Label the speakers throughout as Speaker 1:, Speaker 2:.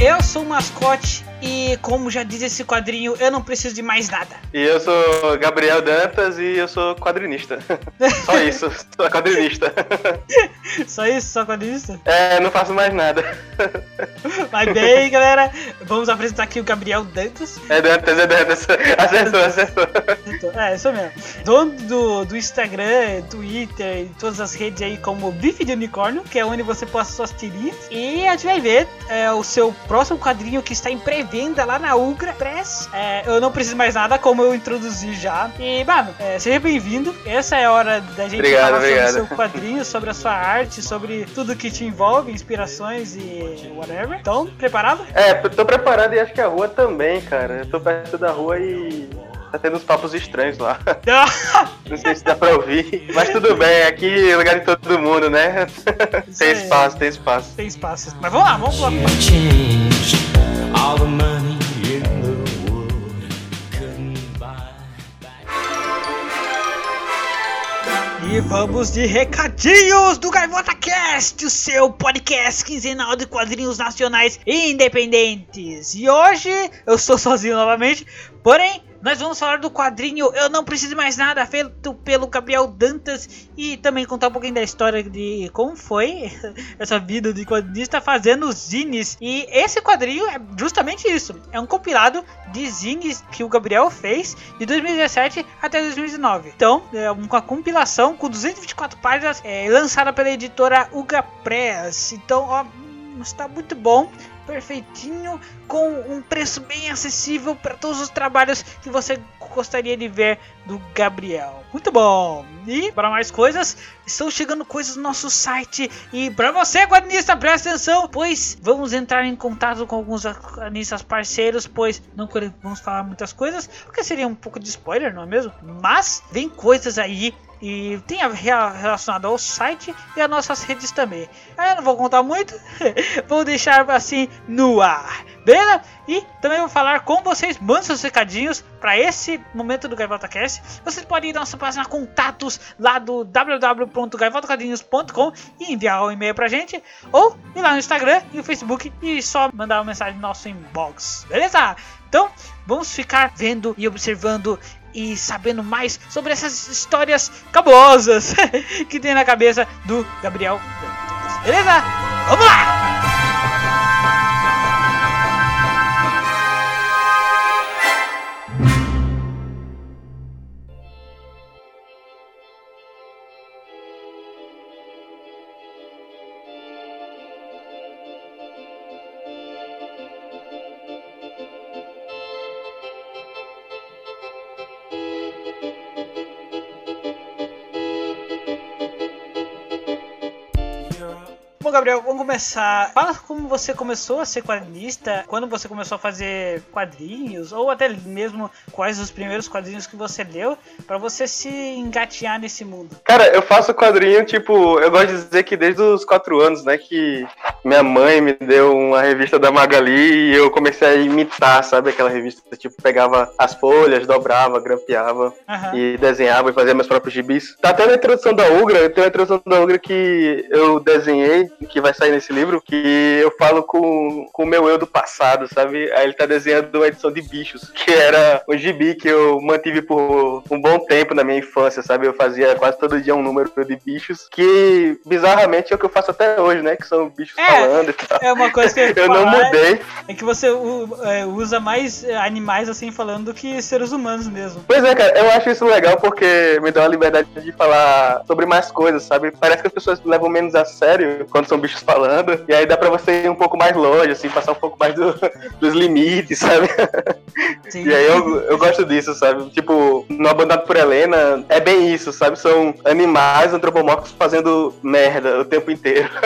Speaker 1: eu sou o mascote e, como já diz esse quadrinho, eu não preciso de mais nada.
Speaker 2: E eu sou Gabriel Dantas e eu sou quadrinista. Só isso, sou quadrinista.
Speaker 1: Só isso, só quadrinista?
Speaker 2: É, não faço mais nada.
Speaker 1: Mas bem, galera, vamos apresentar aqui o Gabriel Dantas.
Speaker 2: É Dantas, é Dantas. Acertou, acertou.
Speaker 1: É, isso mesmo. Dono do, do Instagram, Twitter e todas as redes aí como Bife de Unicórnio, que é onde você posta suas tirinhas. E a gente vai ver é, o seu próximo quadrinho que está em pré-venda lá na Ugra Press. É, eu não preciso mais nada, como eu introduzi já. E, mano, é, seja bem-vindo. Essa é a hora da gente
Speaker 2: Obrigado,
Speaker 1: falar
Speaker 2: obrigado.
Speaker 1: sobre o seu quadrinho, sobre a sua arte, sobre tudo que te envolve, inspirações e whatever. Então, preparado?
Speaker 2: É, tô preparado e acho que a rua também, cara. Eu tô perto da rua e tá tendo uns papos estranhos lá. Não sei se dá pra ouvir, mas tudo bem, aqui é lugar de todo mundo, né?
Speaker 1: Isso
Speaker 2: Tem espaço, tem espaço.
Speaker 1: Tem espaço. Mas vamos lá, vamos lá. E vamos de recadinhos do Gaivota Cast, o seu podcast quinzenal de quadrinhos nacionais independentes. E hoje eu estou sozinho novamente, porém nós vamos falar do quadrinho Eu Não Preciso Mais Nada, feito pelo Gabriel Dantas e também contar um pouquinho da história de como foi essa vida de quadrinista fazendo zines. E esse quadrinho é justamente isso, é um compilado de zines que o Gabriel fez de 2017 até 2019. Então, é uma compilação com 224 páginas é, lançada pela editora Uga Press. Então, ó, hum, está muito bom, perfeitinho, com um preço bem acessível para todos os trabalhos que você gostaria de ver do Gabriel. Muito bom! E para mais coisas, estão chegando coisas no nosso site. E para você, quadrinista, presta atenção, pois vamos entrar em contato com alguns quadrinistas parceiros, pois não vamos falar muitas coisas, porque seria um pouco de spoiler, não é mesmo? Mas vem coisas aí e tem a- relacionado ao site e às nossas redes também. Eu não vou contar muito, vou deixar assim no ar. Beleza? E também vou falar com vocês, mandem seus recadinhos para esse momento do Gaivota Cast. Vocês podem ir na nossa página contatos lá do www.gaivotacadinhos.com e enviar um e-mail pra gente, ou ir lá no Instagram e no Facebook e só mandar uma mensagem no nosso inbox. Beleza? Então, vamos ficar vendo e observando e sabendo mais sobre essas histórias cabulosas que tem na cabeça do Gabriel Dantas. Beleza? Vamos lá! Gabriel, vamos começar. Fala como você começou a ser quadrinista, quando você começou a fazer quadrinhos, ou até mesmo quais os primeiros quadrinhos que você leu, pra você se engatear nesse mundo.
Speaker 2: Cara, eu faço quadrinho, tipo, eu gosto de dizer que desde os quatro anos, né, que minha mãe me deu uma revista da Magali e eu comecei a imitar, sabe, aquela revista, tipo, pegava as folhas, dobrava, grampeava
Speaker 1: Aham.
Speaker 2: e desenhava e fazia meus próprios gibis. Tá até na introdução da Ugra, tem uma introdução da Ugra que eu desenhei, que vai sair nesse livro, que eu falo com, com o meu eu do passado, sabe? Aí ele tá desenhando uma edição de bichos, que era um gibi que eu mantive por um bom tempo na minha infância, sabe? Eu fazia quase todo dia um número de bichos, que bizarramente é o que eu faço até hoje, né? Que são bichos
Speaker 1: É,
Speaker 2: falando e tal.
Speaker 1: É uma coisa que eu,
Speaker 2: Eu não mudei.
Speaker 1: É que você é, usa mais é, animais assim falando do que seres humanos mesmo.
Speaker 2: Pois é, cara, eu acho isso legal porque me dá uma liberdade de falar sobre mais coisas, sabe? Parece que as pessoas levam menos a sério quando são bichos falando, e aí dá pra você ir um pouco mais longe, assim, passar um pouco mais do- dos limites, sabe?
Speaker 1: Sim.
Speaker 2: E aí eu, eu gosto disso, sabe? Tipo, no Abandonado por Helena, é bem isso, sabe? São animais antropomórficos fazendo merda o tempo inteiro.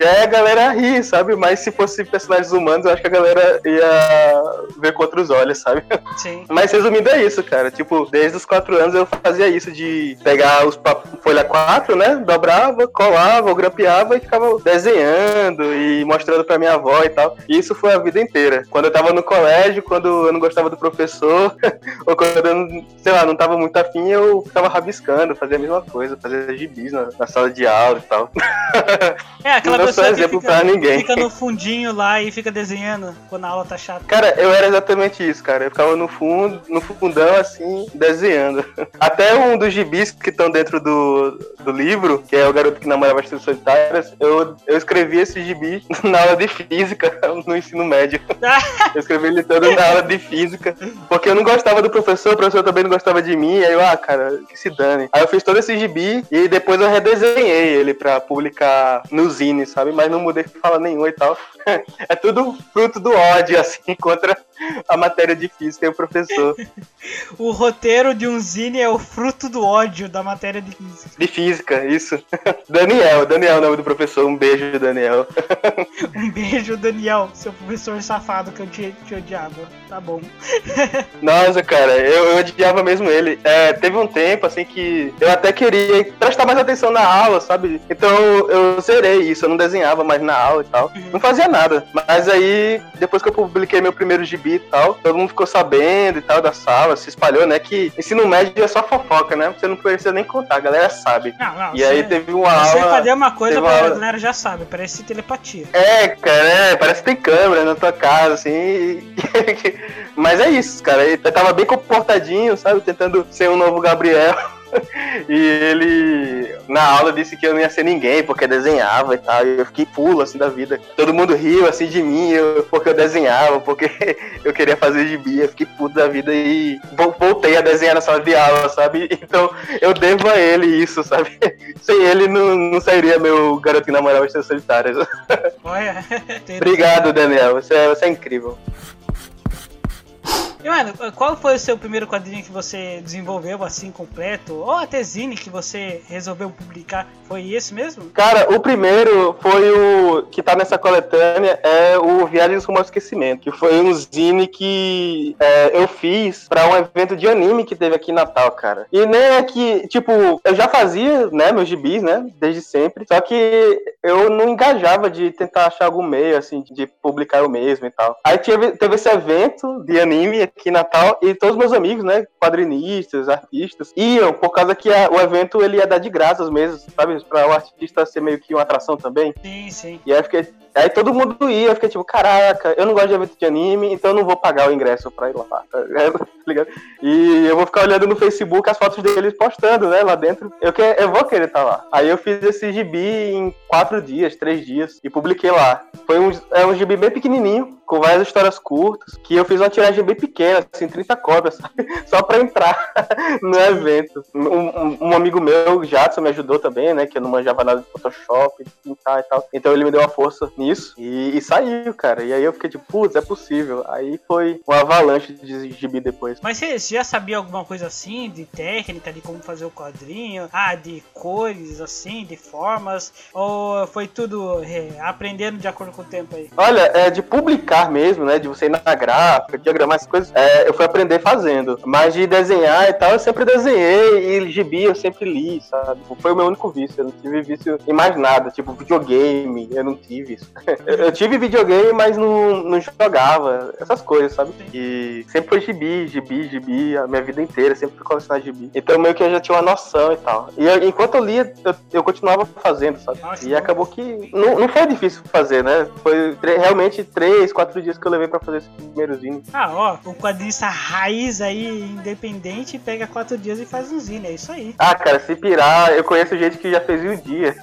Speaker 2: E aí a galera ri, sabe? Mas se fosse personagens humanos, eu acho que a galera ia ver com outros olhos, sabe?
Speaker 1: Sim.
Speaker 2: Mas resumindo é isso, cara. Tipo, desde os quatro anos eu fazia isso de pegar os folha 4, né? Dobrava, colava, grampeava e ficava desenhando e mostrando pra minha avó e tal. E isso foi a vida inteira. Quando eu tava no colégio, quando eu não gostava do professor, ou quando eu, sei lá, não tava muito afim, eu ficava rabiscando, fazia a mesma coisa, fazia gibis na, na sala de aula e tal.
Speaker 1: É, aquela
Speaker 2: Não sou
Speaker 1: pessoa que
Speaker 2: exemplo
Speaker 1: fica...
Speaker 2: ajudar ninguém.
Speaker 1: Fica no fundinho lá e fica desenhando quando a aula tá chata.
Speaker 2: Cara, eu era exatamente isso, cara. Eu ficava no fundo, no fundão, assim, desenhando. Até um dos gibis que estão dentro do, do livro, que é o garoto que namorava as solitárias, eu, eu escrevi esse gibi na aula de física, no ensino médio. Eu escrevi ele todo na aula de física, porque eu não gostava do professor, o professor também não gostava de mim, aí eu, ah, cara, que se dane. Aí eu fiz todo esse gibi e depois eu redesenhei ele pra publicar no Zine, sabe? Mas não mudei fala nenhuma e tal. É tudo fruto do ódio, assim, contra a matéria de física e o professor.
Speaker 1: O roteiro de um zine é o fruto do ódio da matéria de física.
Speaker 2: De física, isso. Daniel, Daniel é o nome do professor. Um beijo, Daniel.
Speaker 1: Um beijo, Daniel, seu professor safado que eu te, te odiava. Tá bom.
Speaker 2: Nossa, cara, eu, eu odiava mesmo ele. É, teve um tempo, assim, que eu até queria prestar mais atenção na aula, sabe? Então eu zerei isso, eu não desenhava mais na aula e tal. Não fazia nada. Mas aí, depois que eu publiquei meu primeiro gibi e tal, todo mundo ficou sabendo e tal da sala, se espalhou, né? Que ensino médio é só fofoca, né? Você não precisa nem contar, a galera sabe.
Speaker 1: Não, não.
Speaker 2: E aí
Speaker 1: você-
Speaker 2: teve uma
Speaker 1: Você
Speaker 2: aula.
Speaker 1: fazer uma coisa,
Speaker 2: uma
Speaker 1: a
Speaker 2: aula-
Speaker 1: galera já sabe, parece telepatia.
Speaker 2: É, cara, é, parece que tem câmera na tua casa, assim. Mas é isso, cara. Ele tava bem comportadinho, sabe? Tentando ser um novo Gabriel. E ele, na aula, disse que eu não ia ser ninguém, porque desenhava e tal. E eu fiquei pulo, assim, da vida. Todo mundo riu, assim, de mim, eu- porque eu desenhava, porque eu queria fazer gibi. Eu fiquei puto da vida e vo- voltei a desenhar na sala de aula, sabe? Então, eu devo a ele isso, sabe? Sem ele, não, não sairia meu garoto que namorava as solitárias.
Speaker 1: Olha.
Speaker 2: Obrigado, Daniel. Você é, você é incrível.
Speaker 1: E, mano, qual foi o seu primeiro quadrinho que você desenvolveu assim completo? Ou até zine que você resolveu publicar? Foi esse mesmo?
Speaker 2: Cara, o primeiro foi o que tá nessa coletânea, é o Viagens Rumo ao Esquecimento, que foi um zine que é, eu fiz pra um evento de anime que teve aqui em Natal, cara. E nem é que, tipo, eu já fazia, né, meus gibis, né, desde sempre, só que eu não engajava de tentar achar algum meio, assim, de publicar eu mesmo e tal. Aí teve, teve esse evento de anime aqui em Natal e todos meus amigos, né, quadrinistas, artistas, iam por causa que a- o evento ele ia dar de graça às mesas, sabe, pra o artista ser meio que uma atração também.
Speaker 1: Sim, sim.
Speaker 2: E aí, eu fiquei, aí todo mundo ia, eu fiquei tipo, caraca, eu não gosto de evento de anime, então eu não vou pagar o ingresso pra ir lá, tá ligado? E eu vou ficar olhando no Facebook as fotos deles postando, né, lá dentro. Eu, que, eu vou querer estar lá. Aí eu fiz esse gibi em quatro dias, três dias, e publiquei lá. Foi um, é um gibi bem pequenininho, com várias histórias curtas, que eu fiz uma tiragem bem pequena, assim, 30 cópias, só pra entrar no evento. Um, um- amigo meu, Jadson, me ajudou também, né, que eu não manjava nada de Photoshop, de pintar e tal. Então ele me deu uma força nisso e, e saiu, cara. E aí eu fiquei tipo, putz, é possível. Aí foi uma avalanche de gibi depois.
Speaker 1: Mas você você já sabia alguma coisa assim, de técnica, de como fazer o quadrinho? Ah, de cores, assim, de formas? Ou foi tudo é, aprendendo de acordo com o tempo aí?
Speaker 2: Olha, é, de publicar mesmo, né? De você ir na gráfica, diagramar essas coisas, é, eu fui aprender fazendo. Mas de desenhar e tal, eu sempre desenhei e gibi eu sempre li, sabe? Foi o meu único vício. Eu não tive vício em mais nada, tipo videogame, eu não tive isso. Eu, tive videogame, mas não, não jogava, essas coisas, sabe? E sempre foi gibi, gibi, gibi, a minha vida inteira, sempre fui colecionar gibi. Então meio que eu já tinha uma noção e tal. E eu- enquanto eu lia, eu, eu continuava fazendo, sabe?
Speaker 1: Nossa,
Speaker 2: E acabou que não, não foi difícil fazer, né? Foi realmente três, quatro dias que eu levei pra fazer esse primeiro zine.
Speaker 1: Ah, ó, o quadrinista raiz aí, independente, pega quatro dias e faz um zine, é isso aí.
Speaker 2: Ah, cara, se pirar, eu conheço gente que já fez um dia,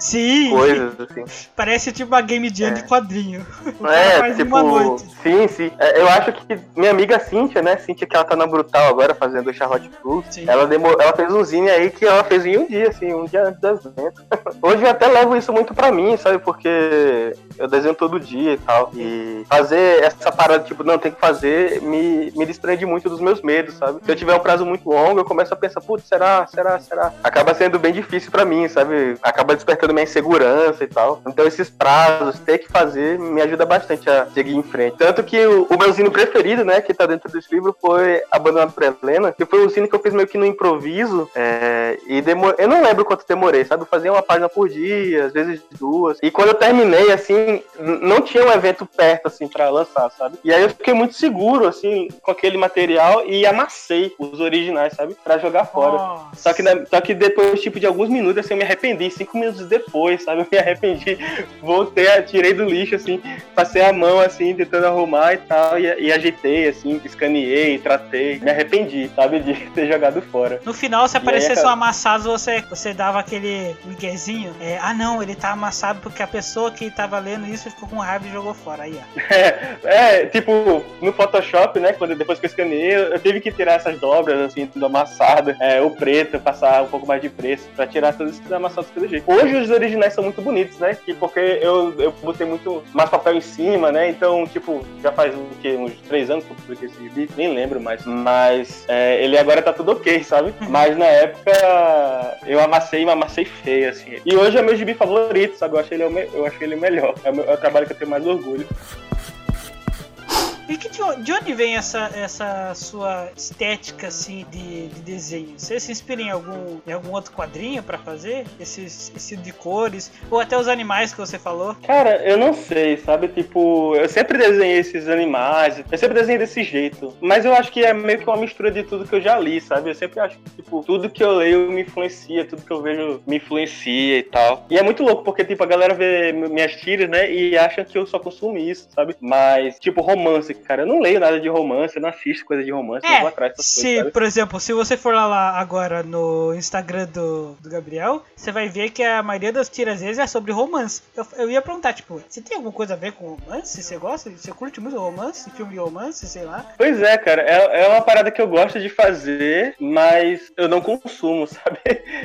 Speaker 1: Sim,
Speaker 2: coisas assim.
Speaker 1: parece tipo uma game jam
Speaker 2: É.
Speaker 1: de quadrinho.
Speaker 2: É, tipo, sim, sim. É, eu acho que minha amiga Cíntia, né? Cíntia, que ela tá na Brutal agora fazendo o Charlotte.
Speaker 1: Sim.
Speaker 2: Ela, demor... ela fez um zine aí que ela fez em um dia, assim, um dia antes do evento. Hoje eu até levo isso muito pra mim, sabe? Porque eu desenho todo dia e tal. E fazer essa parada, tipo, não, tem que fazer, me, me desprende muito dos meus medos, sabe? Se eu tiver um prazo muito longo, eu começo a pensar, putz, será, será, será? Acaba sendo bem difícil pra mim, sabe? Acaba despertando minha insegurança e tal. Então esses prazos, ter que fazer, me ajuda bastante a seguir em frente. Tanto que o, o meu zine preferido, né, que tá dentro desse livro, foi Abandonado por Helena, que foi um zine que eu fiz meio que no improviso, é, e demor... eu não lembro quanto demorei, sabe? Eu fazia uma página por dia, às vezes duas. E quando eu terminei, assim, não tinha um evento perto, assim, pra lançar, sabe? E aí eu fiquei muito seguro, assim, com aquele material e amassei os originais, sabe? Pra jogar fora.
Speaker 1: Nossa.
Speaker 2: Só que, na- só que depois, tipo, de alguns minutos, assim, eu me arrependi. Cinco minutos depois, sabe? Eu me arrependi. Voltei, tirei do lixo, assim, passei a mão, assim, tentando arrumar e tal. E, e ajeitei, assim, escaneei, tratei. Me arrependi, sabe? De ter jogado fora.
Speaker 1: No final, se
Speaker 2: aí,
Speaker 1: aparecesse
Speaker 2: cara?
Speaker 1: um amassado, você, você dava aquele miguezinho. É, ah, não, ele tá amassado porque a pessoa que tava lendo isso ficou com raiva e jogou fora. Aí, ó.
Speaker 2: É, tipo, no Photoshop, né? Quando, depois que eu escaneei, eu eu tive que tirar essas dobras, assim, tudo amassado. É, o preto, passar um pouco mais de preço, pra tirar todos esses amassados pelo jeito. Hoje os originais são muito bonitos, né? Que, porque eu, eu botei muito mais papel em cima, né? Então, tipo, já faz o quê? Uns três anos que eu publiquei esse gibi, nem lembro mais. Mas é, ele agora tá tudo ok, sabe? Mas na época eu amassei, mas amassei feio, assim. E hoje é meu gibi favorito, sabe? Eu acho ele, me- eu acho ele o melhor. É o, meu- é o trabalho que eu tenho mais orgulho.
Speaker 1: E que de, de onde vem essa, essa sua estética assim de, de desenho? Você se inspira em algum, em algum outro quadrinho pra fazer? Esse, tipo de cores? Ou até os animais que você falou?
Speaker 2: Cara, eu não sei, sabe? Tipo, eu sempre desenhei esses animais, eu sempre desenhei desse jeito. Mas eu acho que é meio que uma mistura de tudo que eu já li, sabe? Eu sempre acho que, tipo, tudo que eu leio me influencia, tudo que eu vejo me influencia e tal. E é muito louco, porque, tipo, a galera vê mi- minhas tiras, né? E acha que eu só consumo isso, sabe? Mas, tipo, romance, cara, eu não leio nada de romance, eu não assisto coisa de romance, eu vou atrás dessas
Speaker 1: se,
Speaker 2: coisas, sabe?
Speaker 1: por exemplo, se você for lá, agora no Instagram do, do Gabriel, você vai ver que a maioria das tiras dele é sobre romance. Eu, eu ia perguntar, tipo, você tem alguma coisa a ver com romance? Você gosta? Você curte muito romance? Filme de romance, sei lá?
Speaker 2: Pois é, cara, é, é uma parada que eu gosto de fazer, mas eu não consumo, sabe?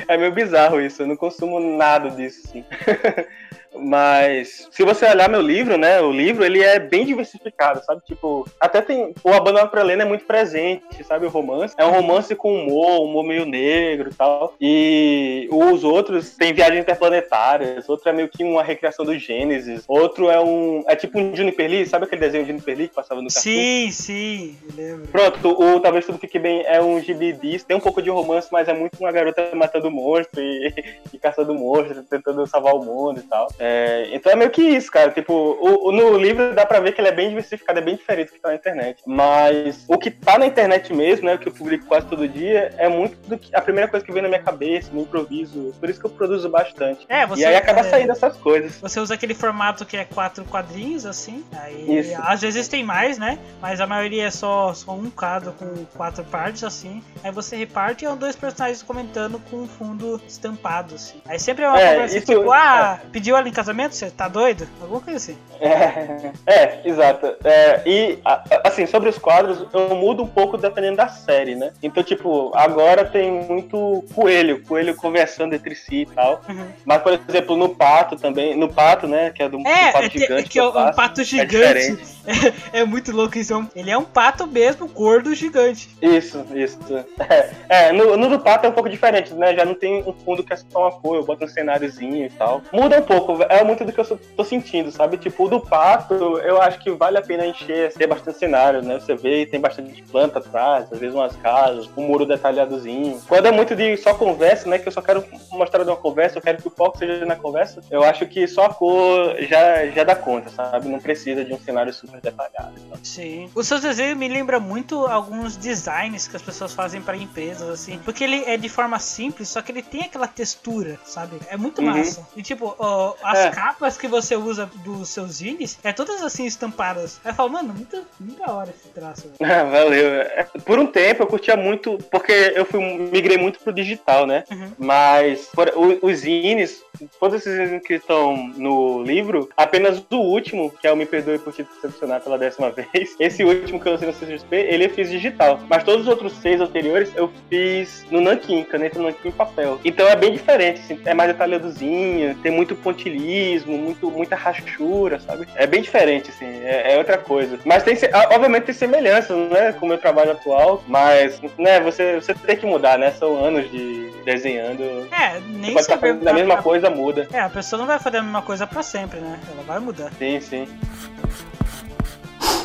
Speaker 2: É meio bizarro isso, eu não consumo nada disso, assim. Mas se você olhar meu livro, né? O livro ele é bem diversificado, sabe? Tipo, até tem. O Abandonado pra Helena é muito presente, sabe? O romance. É um romance com humor, humor meio negro e tal. E os outros tem viagens interplanetárias, outro é meio que uma recriação do Gênesis, outro é um. É tipo um Juniper Lee, sabe aquele desenho de Juniper Lee que passava no Cartoon?
Speaker 1: Sim, sim, lembro.
Speaker 2: Pronto, o Talvez Tudo Fique Bem é um gibi disso, tem um pouco de romance, mas é muito uma garota matando monstro e, e caçando monstro, tentando salvar o mundo e tal. É, então é meio que isso, cara. Tipo, o, o- no livro dá pra ver que ele é bem diversificado, é bem diferente do que tá na internet. Mas o que tá na internet mesmo, né, o que eu publico quase todo dia, é muito do que a primeira coisa que vem na minha cabeça, no improviso. Por isso que eu produzo bastante.
Speaker 1: É, você.
Speaker 2: e aí acaba
Speaker 1: é,
Speaker 2: saindo essas coisas.
Speaker 1: Você usa aquele formato que é quatro quadrinhos, assim. Aí,
Speaker 2: Isso.
Speaker 1: às vezes tem mais, né? Mas a maioria é só, só um quadro com quatro partes, assim. Aí você reparte e são dois personagens comentando com um fundo estampado, assim. Aí sempre é uma
Speaker 2: É,
Speaker 1: conversa
Speaker 2: isso-
Speaker 1: tipo, ah, pediu em casamento? Você tá doido? Alguma coisa assim.
Speaker 2: É, é, exato. É, e, assim, sobre os quadros, eu mudo um pouco dependendo da série, né? Então, tipo, agora tem muito coelho, coelho conversando entre si e tal.
Speaker 1: Uhum.
Speaker 2: Mas, por exemplo, no pato também, no pato, né, que é do, do
Speaker 1: É,
Speaker 2: pato
Speaker 1: é,
Speaker 2: gigante
Speaker 1: é que é um
Speaker 2: faço,
Speaker 1: pato
Speaker 2: é
Speaker 1: gigante. É, é muito louco isso. Ele é um pato mesmo, gordo gigante.
Speaker 2: Isso, isso. É, é, no, no do pato é um pouco diferente, né? Já não tem um fundo que é só uma cor, eu boto um cenáriozinho e tal. Muda um pouco, é muito do que eu tô sentindo, sabe? Tipo, o do pato, eu acho que vale a pena encher, ter bastante cenário, né? Você vê, tem bastante planta atrás, às vezes umas casas, um muro detalhadozinho. Quando é muito de só conversa, né? Que eu só quero mostrar de uma conversa, eu quero que o foco seja na conversa, eu acho que só a cor já, já dá conta, sabe? Não precisa de um cenário super detalhado. e tal.
Speaker 1: Sim. Os seus desenhos me lembram muito alguns designs que as pessoas fazem pra empresas, assim. Porque ele é de forma simples, só que ele tem aquela textura, sabe? É muito
Speaker 2: Uhum.
Speaker 1: massa. E tipo, ó, as
Speaker 2: É.
Speaker 1: capas que você usa dos seus zines é todas assim estampadas. Aí eu falo, mano, muito, muito da hora esse traço.
Speaker 2: Ah, valeu. É, Por um tempo eu curtia muito, porque eu fui, migrei muito pro digital, né?
Speaker 1: Uhum.
Speaker 2: Mas por- o- os zines, todos esses zines que estão no livro, apenas o último, que é o Me Perdoe por Te Decepcionar pela décima vez, esse último que eu lancei no CXP, ele eu fiz digital. Mas todos os outros seis anteriores eu fiz no Nankin, caneta Nankin em papel. Então é bem diferente, assim, é mais detalhadozinho, tem muito pontilhismo, muito, muita rachura, sabe? É bem diferente, assim, é, é outra coisa. Mas tem, ah, obviamente tem semelhanças, né, com o meu trabalho atual, mas, né, você, você tem que mudar, né? São anos de desenhando.
Speaker 1: É, nem
Speaker 2: Pode estar fazendo a mesma coisa, muda.
Speaker 1: É, a pessoa não vai fazer a mesma coisa pra sempre, né? Ela vai mudar.
Speaker 2: Sim, sim.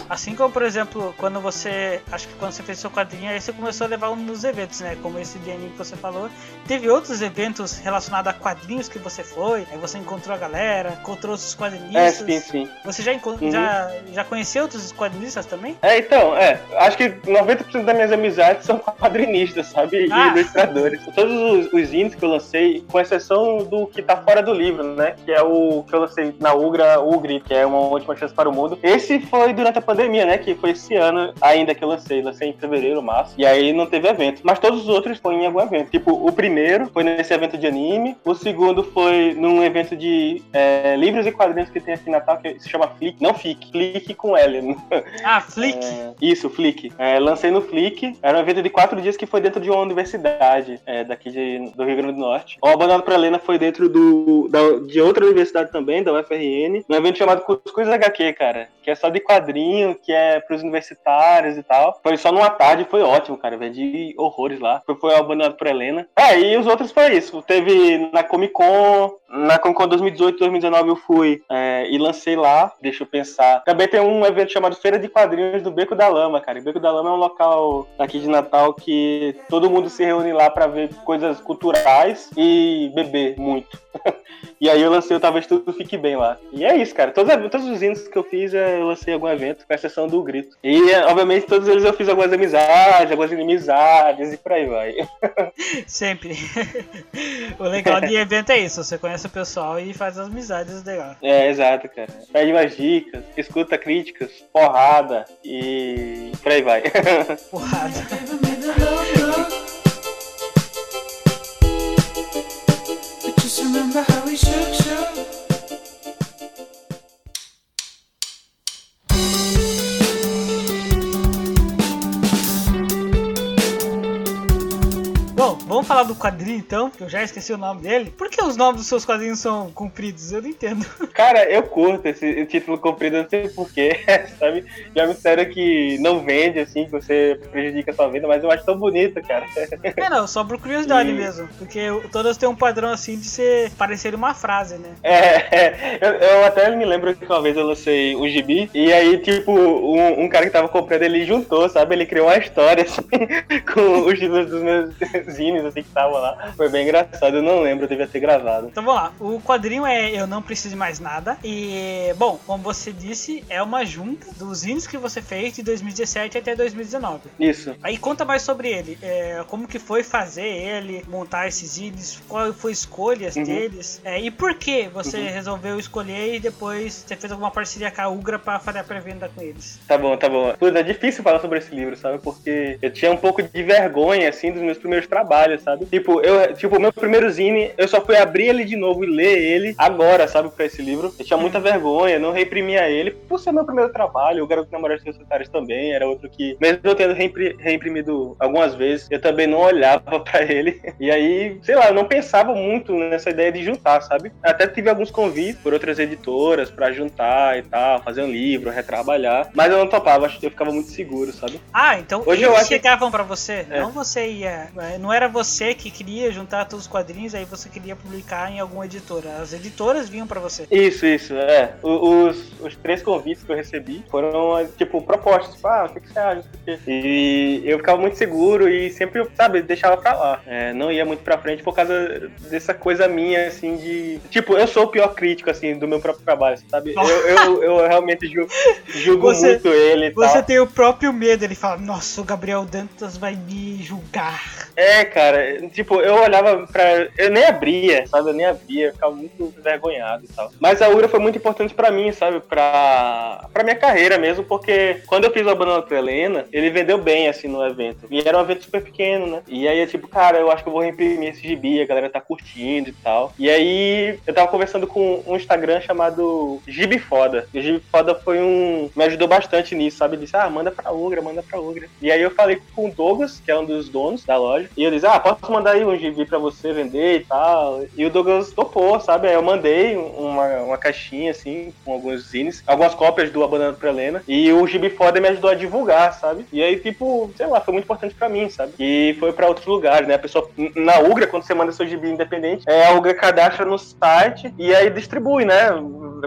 Speaker 1: Assim como, por exemplo, quando você. Acho que quando você fez seu quadrinho, aí você começou a levar um nos eventos, né? Como esse de anime que você falou. Teve outros eventos relacionados a quadrinhos que você foi, aí você encontrou a galera, encontrou os
Speaker 2: É,
Speaker 1: quadrinistas.
Speaker 2: sim, sim.
Speaker 1: Você já,
Speaker 2: Uhum.
Speaker 1: já, já conheceu outros quadrinistas também?
Speaker 2: É, então, é. Acho que 90% das minhas amizades são quadrinistas, sabe? E
Speaker 1: Ah.
Speaker 2: ilustradores. Todos os, os que eu lancei, com exceção do que tá fora do livro, né? Que é o que eu lancei na Ugra, Ugri, que é uma última chance para o mundo. Esse foi durante a pandemia, né? Que foi esse ano ainda que eu lancei. Lancei em fevereiro, março. E aí não teve evento. Mas todos os outros foram em algum evento. Tipo, o primeiro foi nesse evento de anime. O segundo foi num evento de é, livros e quadrinhos que tem aqui em Natal, que se chama Flick. Não Fic, Flick com L.
Speaker 1: Ah, Flick.
Speaker 2: É, isso, Flick. É, lancei no Flick. Era um evento de quatro dias que foi dentro de uma universidade é, daqui de- do Rio Grande do Norte. O Abandonado pra Helena foi dentro do, da- de outra universidade também, da UFRN, num evento chamado Cuscuz HQ, cara. Que é só de que é pros universitários e tal. Foi só numa tarde, foi ótimo, cara. Vendi horrores lá. Foi, foi o Abandonado pra Helena. É, e os outros foi isso. Teve na Comic Con, na Comic Con 2018, 2019 eu fui é, e lancei lá. Deixa eu pensar. Também tem um evento chamado Feira de Quadrinhos do Beco da Lama, cara. E Beco da Lama é um local aqui de Natal que todo mundo se reúne lá pra ver coisas culturais e beber muito. e aí eu lancei o Talvez Tudo Fique Bem lá. E é isso, cara. Todos, todos os hinos que eu fiz, é, eu lancei algum evento, exceção do Grito. E, obviamente, todos eles eu fiz algumas amizades, algumas inimizades e por aí vai.
Speaker 1: Sempre. o legal de evento é isso, você conhece o pessoal e faz as amizades legal.
Speaker 2: É, exato, cara. Pede umas dicas, escuta críticas, porrada e por aí vai.
Speaker 1: Porrada. Vamos falar do quadrinho então, que eu já esqueci o nome dele. Por que os nomes dos seus quadrinhos são compridos? Eu não entendo.
Speaker 2: Cara, eu curto esse título comprido, eu não sei porquê, sabe? Já me disseram que não vende, assim, que você prejudica a sua vida, mas eu acho tão bonito, cara.
Speaker 1: É não, só por curiosidade
Speaker 2: E-
Speaker 1: mesmo. Porque todas têm um padrão assim de ser parecer uma frase, né?
Speaker 2: É, eu, eu até me lembro que uma vez eu lancei um gibi, e aí, tipo, um, um cara que tava comprando, ele juntou, sabe? Ele criou uma história, assim, com os títulos dos meus zines, que estavam lá. Foi bem engraçado, eu não lembro, eu devia ter gravado.
Speaker 1: Então vamos lá, o quadrinho é Eu Não Preciso de Mais Nada. E, bom, como você disse, é uma junta dos zines que você fez de 2017 até 2019.
Speaker 2: Isso.
Speaker 1: Aí conta mais sobre ele. É, como que foi fazer ele, montar esses zines, qual foi a escolha
Speaker 2: Uhum.
Speaker 1: deles, é, e por que você resolveu escolher e depois você fez alguma parceria com a Ugra pra fazer a pré-venda com eles.
Speaker 2: Tá bom, tá bom. Puta, é difícil falar sobre esse livro, sabe? Porque eu tinha um pouco de vergonha, assim, dos meus primeiros trabalhos, sabe? Tipo, eu, tipo, o meu primeiro zine, eu só fui abrir ele de novo e ler ele agora, sabe, pra esse livro. Eu tinha muita vergonha, não reprimia ele, por ser meu primeiro trabalho. O Garoto Namorado dos Solitários também era outro que, mesmo eu tendo reimpri- reimprimido algumas vezes, eu também não olhava pra ele. E aí, sei lá, eu não pensava muito nessa ideia de juntar, sabe? Até tive alguns convites por outras editoras pra juntar e tal, fazer um livro, retrabalhar. Mas eu não topava, acho que eu ficava muito seguro, sabe?
Speaker 1: Ah, então
Speaker 2: Hoje
Speaker 1: eles
Speaker 2: eu acho que-
Speaker 1: chegavam pra você,
Speaker 2: É.
Speaker 1: não você ia. é, Não era você que queria juntar todos os quadrinhos, aí você queria publicar em alguma editora. As editoras vinham pra você.
Speaker 2: Isso, isso, é. Os, os três convites que eu recebi foram, tipo, propostas. Tipo, ah, o que, que você acha? E eu ficava muito seguro e sempre, sabe, deixava pra lá. É, não ia muito pra frente por causa dessa coisa minha, assim, de. Tipo, eu sou o pior crítico, assim, do meu próprio trabalho, sabe? Eu, eu, eu realmente julgo, julgo
Speaker 1: Você-
Speaker 2: muito ele e
Speaker 1: Você
Speaker 2: tal.
Speaker 1: tem o próprio medo, ele fala, nossa, o Gabriel Dantas vai me julgar.
Speaker 2: É, cara, tipo, eu olhava pra. Eu nem abria, sabe? Eu nem abria, eu ficava muito envergonhado e tal. Mas a Ura foi muito importante pra mim, sabe? Pra, pra minha carreira mesmo, porque quando eu fiz o pra Helena, ele vendeu bem, assim, no evento. E era um evento super pequeno, né? E aí, tipo, cara, eu acho que eu vou reimprimir esse gibi, a galera tá curtindo e tal. E aí, eu tava conversando com um Instagram chamado Gibi Foda. E o Gibi Foda foi um. me ajudou bastante nisso, sabe? Ele disse, ah, manda pra Ugra, manda pra Ugra. E aí eu falei com o Douglas, que é um dos donos da loja, e eu disse, ah, posso mandar aí um gibi pra você vender e tal. E o Douglas topou, sabe? Aí eu mandei uma, uma caixinha, assim, com alguns zines, algumas cópias do Abandonado pra Helena. E o Gibi Foda me ajudou a divulgar, sabe? E aí, tipo, sei lá, foi muito importante pra mim, sabe? E foi pra outros lugares, né? A pessoa, na Ugra, quando você manda seu gibi independente, é, a Ugra cadastra no site e aí distribui, né?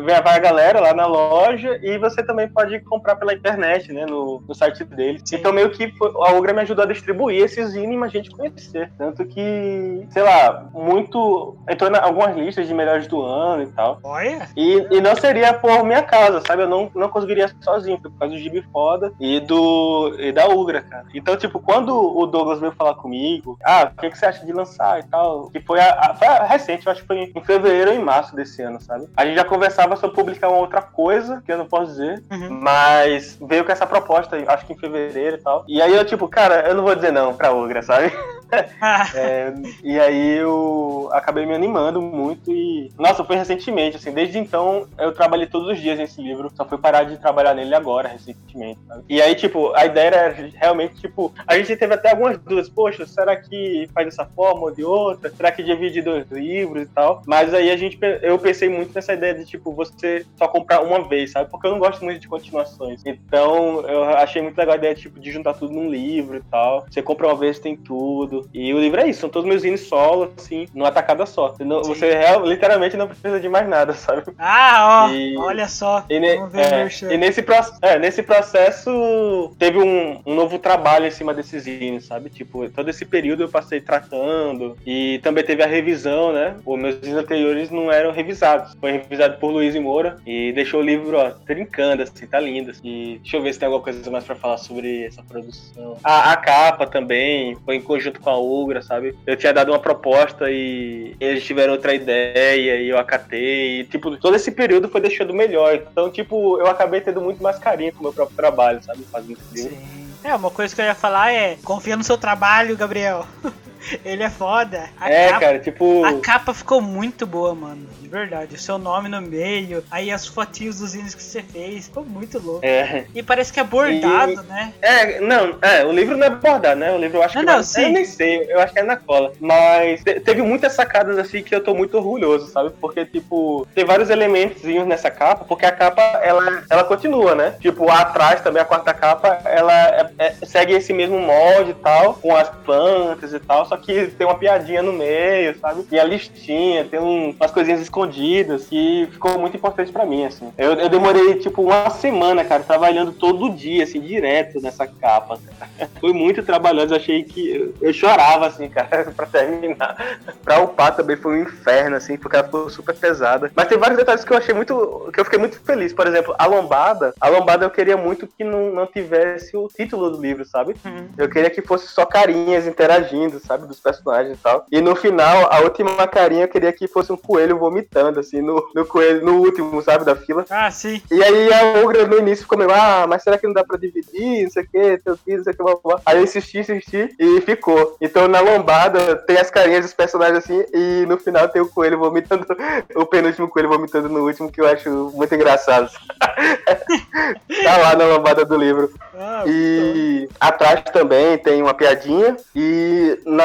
Speaker 2: vai a galera lá na loja e você também pode comprar pela internet, né? No, no site deles.
Speaker 1: Sim.
Speaker 2: Então meio que a Ugra me ajudou a distribuir esses zine e a gente conhecer. Tanto que, sei lá, muito. Entrou em algumas listas de melhores do ano e tal.
Speaker 1: Olha.
Speaker 2: E, e não seria por minha causa, sabe? Eu não, não conseguiria sozinho, por causa do Gibi Foda e do e da Ugra, cara. Então, tipo, quando o Douglas veio falar comigo, ah, o que, que você acha de lançar e tal? Que foi a, a- foi a recente, eu acho que foi em fevereiro ou em março desse ano, sabe? A gente já conversava sobre publicar uma outra coisa, que eu não posso dizer,
Speaker 1: Uhum.
Speaker 2: mas veio com essa proposta, acho que em fevereiro e tal. E aí eu, tipo, cara, eu não vou dizer não pra Ugra, sabe? É, e aí eu acabei me animando muito e. Nossa, foi recentemente, assim, desde então eu trabalhei todos os dias nesse livro, só fui parar de trabalhar nele agora, recentemente. sabe? E aí, tipo, a ideia era realmente, tipo, a gente teve até algumas dúvidas, poxa, será que faz dessa forma ou de outra? Será que divide dois livros e tal? Mas aí a gente, eu pensei muito nessa ideia de, tipo, você só comprar uma vez, sabe? Porque eu não gosto muito de continuações. Então, eu achei muito legal a ideia, tipo, de juntar tudo num livro e tal. Você compra uma vez, tem tudo. E o livro é isso, são todos meus zines solo, assim, numa tacada só. Você, não- você real- literalmente não precisa de mais nada, sabe?
Speaker 1: ah, ó,
Speaker 2: E-
Speaker 1: olha só.
Speaker 2: E, ne- é, e nesse, é, nesse processo teve um, um novo trabalho em cima desses zines, sabe? Tipo, todo esse período eu passei tratando e também teve a revisão, né? Os meus zines anteriores não eram revisados. Foi revisado por Luiz e Moura e deixou o livro, ó, trincando, assim, tá lindo. assim. E deixa eu ver se tem alguma coisa mais pra falar sobre essa produção. A, a capa também foi em conjunto com a Ugra, sabe? Eu tinha dado uma proposta e eles tiveram outra ideia e eu acatei. E, tipo, todo esse período foi deixando melhor. Então, tipo, eu acabei tendo muito mais carinho com o meu próprio trabalho, sabe? Fazendo livro.
Speaker 1: Sim. É, uma coisa que eu ia falar é confia no seu trabalho, Gabriel. Ele é foda. A
Speaker 2: É,
Speaker 1: capa,
Speaker 2: cara, tipo.
Speaker 1: A capa ficou muito boa, mano. De verdade. O seu nome no meio, aí as fotinhos dos zines que você fez. Ficou muito louco.
Speaker 2: É,
Speaker 1: E parece que é bordado, né?
Speaker 2: é, não, é, o livro não é bordado, né? O livro eu acho
Speaker 1: Não,
Speaker 2: que
Speaker 1: não,
Speaker 2: vai-
Speaker 1: sim.
Speaker 2: Eu nem sei, eu acho que é na cola. Mas te- teve muitas sacadas assim que eu tô muito orgulhoso, sabe? Porque, tipo, tem vários elementos nessa capa, porque a capa, ela, ela continua, né? Tipo, atrás também, a quarta capa, ela é- é- segue esse mesmo molde e tal, com as plantas e tal, só que tem uma piadinha no meio, sabe? E a listinha, tem um- umas coisinhas escondidas que ficou muito importante pra mim, assim. Eu, eu demorei, tipo, uma semana, cara, trabalhando todo dia, assim, direto nessa capa. Foi muito trabalhoso, achei que eu, eu chorava, assim, cara, pra terminar. Pra upar também foi um inferno, assim, porque ela ficou super pesada. Mas tem vários detalhes que eu achei muito. que eu fiquei muito feliz. Por exemplo, a lombada. A lombada eu queria muito que não, não tivesse o título do livro, sabe?
Speaker 1: Uhum.
Speaker 2: Eu queria que fosse só carinhas interagindo, sabe? Dos personagens e tal. E no final, a última carinha eu queria que fosse um coelho vomitando, assim, no, no coelho, no último, sabe, da fila.
Speaker 1: Ah, sim.
Speaker 2: E aí a Ugra no início ficou meio, ah, mas será que não dá pra dividir? Não sei o que, teu filho, não sei o que, blá, blá. Aí eu insisti, insisti e ficou. Então na lombada tem as carinhas dos personagens assim, e no final tem o coelho vomitando, o penúltimo coelho vomitando no último, que eu acho muito engraçado. tá lá na lombada do livro.
Speaker 1: Ah,
Speaker 2: E atrás também tem uma piadinha. E na.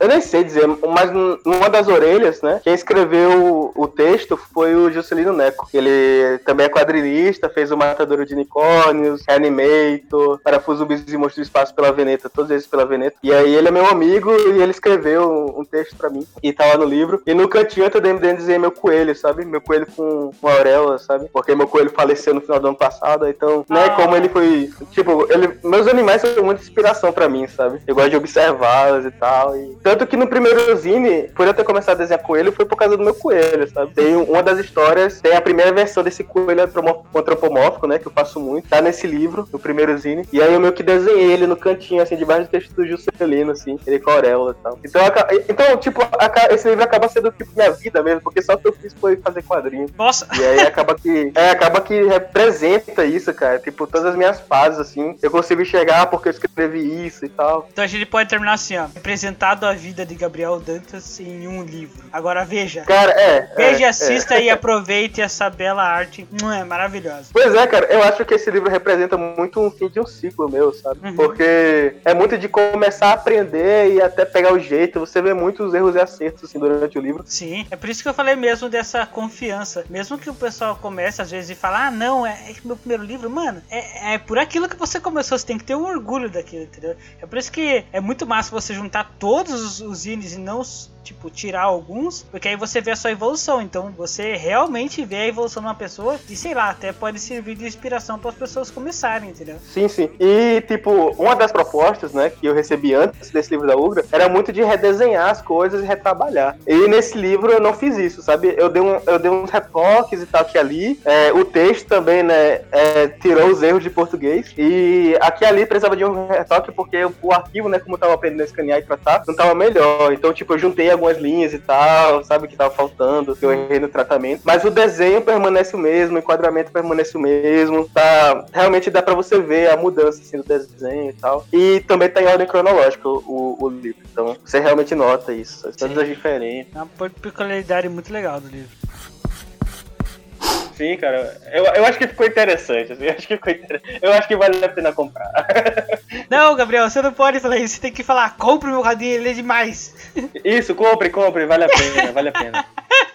Speaker 2: Eu nem sei dizer, mas num- numa das orelhas, né? Quem escreveu o texto foi o Juscelino Neco. Ele também é quadrinista, fez o Matadouro de Unicórnios, Reanimator, Parafuso Zumbis e Monstros do Espaço pela Veneta, todos eles pela Veneta. E aí ele é meu amigo e ele escreveu um texto pra mim. E tá lá no livro. E no cantinho eu também desenhei meu coelho, sabe? Meu coelho com uma auréola, sabe? Porque meu coelho faleceu no final do ano passado, então, né,
Speaker 1: Ah.
Speaker 2: como ele foi. Tipo, ele, meus animais são muita inspiração pra mim, sabe? Eu gosto de observá-los e tal. E... Tanto que no primeiro zine, por eu ter começado a desenhar coelho, foi por causa do meu coelho, sabe? Tem uma das histórias, tem a primeira versão desse coelho antropomórfico, né? Que eu faço muito. Tá nesse livro, no primeiro zine. E aí eu meio que desenhei ele no cantinho, assim, debaixo do texto do Juscelino, assim, ele com auréola e tal. Então, então tipo, esse livro acaba sendo tipo minha vida mesmo, porque só o que eu fiz foi fazer quadrinhos.
Speaker 1: Nossa,
Speaker 2: E aí acaba que. É, acaba que representa isso, cara. Tipo, todas as minhas fases, assim. Eu consigo enxergar porque eu escrevi isso e tal.
Speaker 1: então a gente pode terminar assim, ó. Representado a vida de Gabriel Dantas em um livro. Agora veja.
Speaker 2: Cara, é.
Speaker 1: Veja,
Speaker 2: é,
Speaker 1: assista
Speaker 2: é.
Speaker 1: e aproveite essa bela arte. Hum, É maravilhosa.
Speaker 2: Pois é, cara, eu acho que esse livro representa muito um fim de um ciclo meu, sabe?
Speaker 1: Uhum.
Speaker 2: Porque é muito de começar a aprender e até pegar o jeito. Você vê muitos erros e acertos, assim, durante o livro.
Speaker 1: Sim, é por isso que eu falei mesmo dessa confiança. Mesmo que o pessoal comece às vezes e fala, ah, não, é, é meu primeiro livro, mano, é, é por aquilo que você começou, você tem que ter um orgulho daquilo, entendeu? É por isso que é muito massa você juntar todos os, zines e não tipo, tirar alguns, porque aí você vê a sua evolução. Então você realmente vê a evolução de uma pessoa e sei lá, até pode servir de inspiração para as pessoas começarem, entendeu?
Speaker 2: Sim, sim. E, tipo, uma das propostas, né, que eu recebi antes desse livro da Ugra, era muito de redesenhar as coisas e retrabalhar. E nesse livro eu não fiz isso, sabe? Eu dei, um, eu dei uns retoques e tal aqui ali. É, o texto também, né, é, tirou os erros de português. E aqui ali precisava de um retoque porque o arquivo, né, como eu tava aprendendo a escanear e tratar, não tava melhor. Então, tipo, eu juntei algumas linhas e tal, sabe, que tava faltando, que eu errei no tratamento. Mas o desenho permanece o mesmo, o enquadramento permanece o mesmo. Tá, realmente dá pra você ver a mudança, assim, do desenho e tal. E também tá em ordem cronológica o, o livro. Então, você realmente nota isso. As diferenças.
Speaker 1: É uma peculiaridade muito legal do livro.
Speaker 2: Sim, cara. Eu, eu acho que ficou interessante. Assim, eu, acho que ficou inter... eu acho que vale a pena comprar.
Speaker 1: Não, Gabriel, você não pode falar isso. Você tem que falar, compre meu radinho, ele é demais.
Speaker 2: Isso, compre, compre, vale a pena, vale a pena.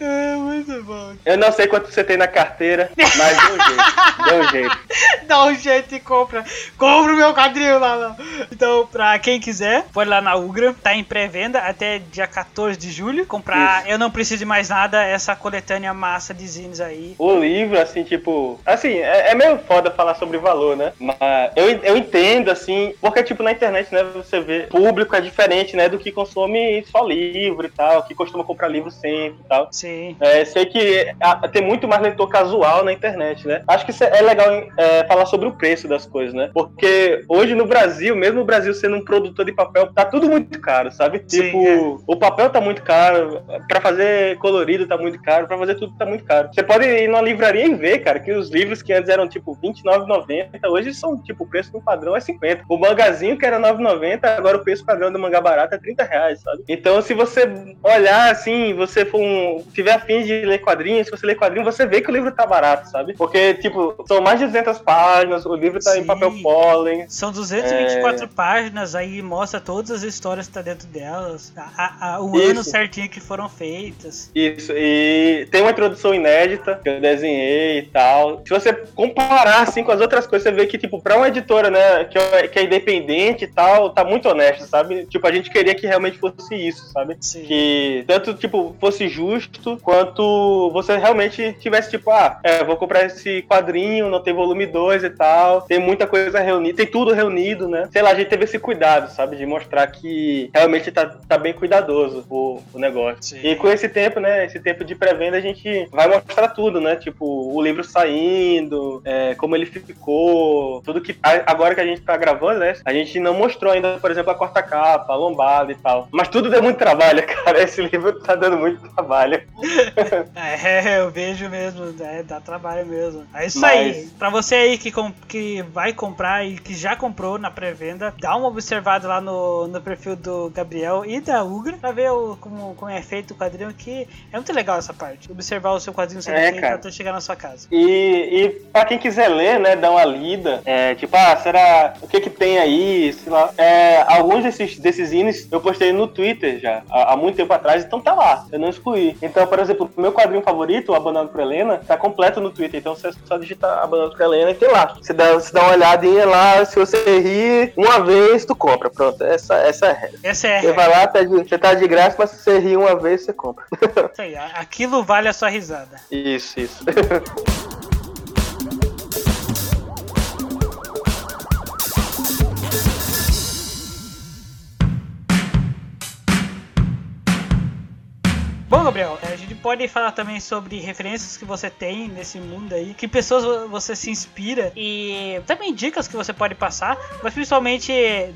Speaker 1: É muito bom.
Speaker 2: Eu não sei quanto você tem na carteira, mas dê um jeito. Dê um jeito.
Speaker 1: Dá um jeito e compra. Compra o meu quadrinho lá, lá. Então, pra quem quiser, pode lá na Ugra. Tá em pré-venda até dia 14 de julho. Comprar Eu Não Preciso de Mais Nada, essa coletânea massa de zines aí.
Speaker 2: O livro, assim, tipo. Assim, é, é meio foda falar sobre valor, né? Mas eu, eu entendo, assim, porque, tipo, na internet, né, você vê público é diferente, né, do que consome só livro e tal, que costuma comprar livro sempre e tal.
Speaker 1: Sim.
Speaker 2: É, sei que ah, tem muito mais leitor casual na internet, né? Acho que isso é legal é, falar sobre o preço das coisas, né? Porque hoje no Brasil, mesmo o Brasil sendo um produtor de papel, tá tudo muito caro, sabe?
Speaker 1: Sim,
Speaker 2: tipo,
Speaker 1: é.
Speaker 2: o papel tá muito caro, pra fazer colorido tá muito caro, pra fazer tudo tá muito caro. Você pode ir numa livraria e ver, cara, que os livros que antes eram tipo R$29,90, hoje são tipo, o preço do padrão é 50. O mangazinho que era R$9,90, agora o preço padrão do mangá barato é 30 reais, sabe? Então, se você olhar assim, você for um, tiver afim de ler quadrinhos, se você ler quadrinho, você vê que o livro tá barato, sabe? Porque, tipo, são mais de 200 páginas, o livro tá em
Speaker 1: Sim.
Speaker 2: papel pólen.
Speaker 1: São 224 páginas, aí mostra todas as histórias que tá dentro delas, a, a- a- o
Speaker 2: Isso.
Speaker 1: ano certinho que foram feitas.
Speaker 2: Isso, e tem uma introdução inédita que eu desenhei e tal. Se você comparar, assim, com as outras coisas, você vê que, tipo, pra uma editora, né, que é, que é independente e tal, tá muito honesto, sabe? Tipo, a gente queria que realmente fosse isso, sabe?
Speaker 1: Sim.
Speaker 2: Que tanto, tipo, fosse justo, quanto você realmente tivesse, tipo, ah, é, vou comprar esse quadrinho, não tem volume 2 e tal, tem muita coisa reunida, tem tudo reunido, né? Sei lá, a gente teve esse cuidado, sabe? De mostrar que realmente tá, tá bem cuidadoso o, o negócio.
Speaker 1: Sim.
Speaker 2: E com esse tempo, né? Esse tempo de pré-venda, a gente vai mostrar tudo, né? Tipo, o livro saindo, é, como ele ficou, tudo que. a- Agora que a gente tá gravando, né? A gente não mostrou ainda, por exemplo, a quarta capa, a lombada e tal. Mas tudo deu muito trabalho, cara. Esse livro tá dando muito trabalho.
Speaker 1: É, eu vejo mesmo, é, dá trabalho mesmo. É isso
Speaker 2: Mas-
Speaker 1: aí. Pra você aí que, que vai comprar e que já comprou na pré-venda, dá uma observada lá no, no perfil do Gabriel e da Ugra pra ver o- como, como é feito o quadrinho, que é muito legal essa parte. Observar o seu quadrinho sendo
Speaker 2: É,
Speaker 1: feito
Speaker 2: cara.
Speaker 1: até chegar na sua casa.
Speaker 2: E, e pra quem quiser ler, né, dar uma lida, é, tipo, ah, será, o que que tem aí, sei lá, é, alguns desses, desses ines eu postei no Twitter já, há, há muito tempo atrás, então tá lá, eu não excluí. Então, por exemplo, meu quadrinho favorito, o Abandonado por Helena, tá completo no Twitter, então você só digitar Abandonado por Helena e tem lá. Você dá, você dá uma olhadinha lá, se você rir uma vez, tu compra, pronto, essa, essa é a regra.
Speaker 1: Essa é a
Speaker 2: Você
Speaker 1: regra.
Speaker 2: vai lá, tá de, você tá de graça, mas se você rir uma vez, você compra.
Speaker 1: Isso aí, aquilo vale a sua risada.
Speaker 2: isso, isso.
Speaker 1: Bom, Gabriel, a gente pode falar também sobre referências que você tem nesse mundo aí, que pessoas vo- você se inspira e também dicas que você pode passar, mas principalmente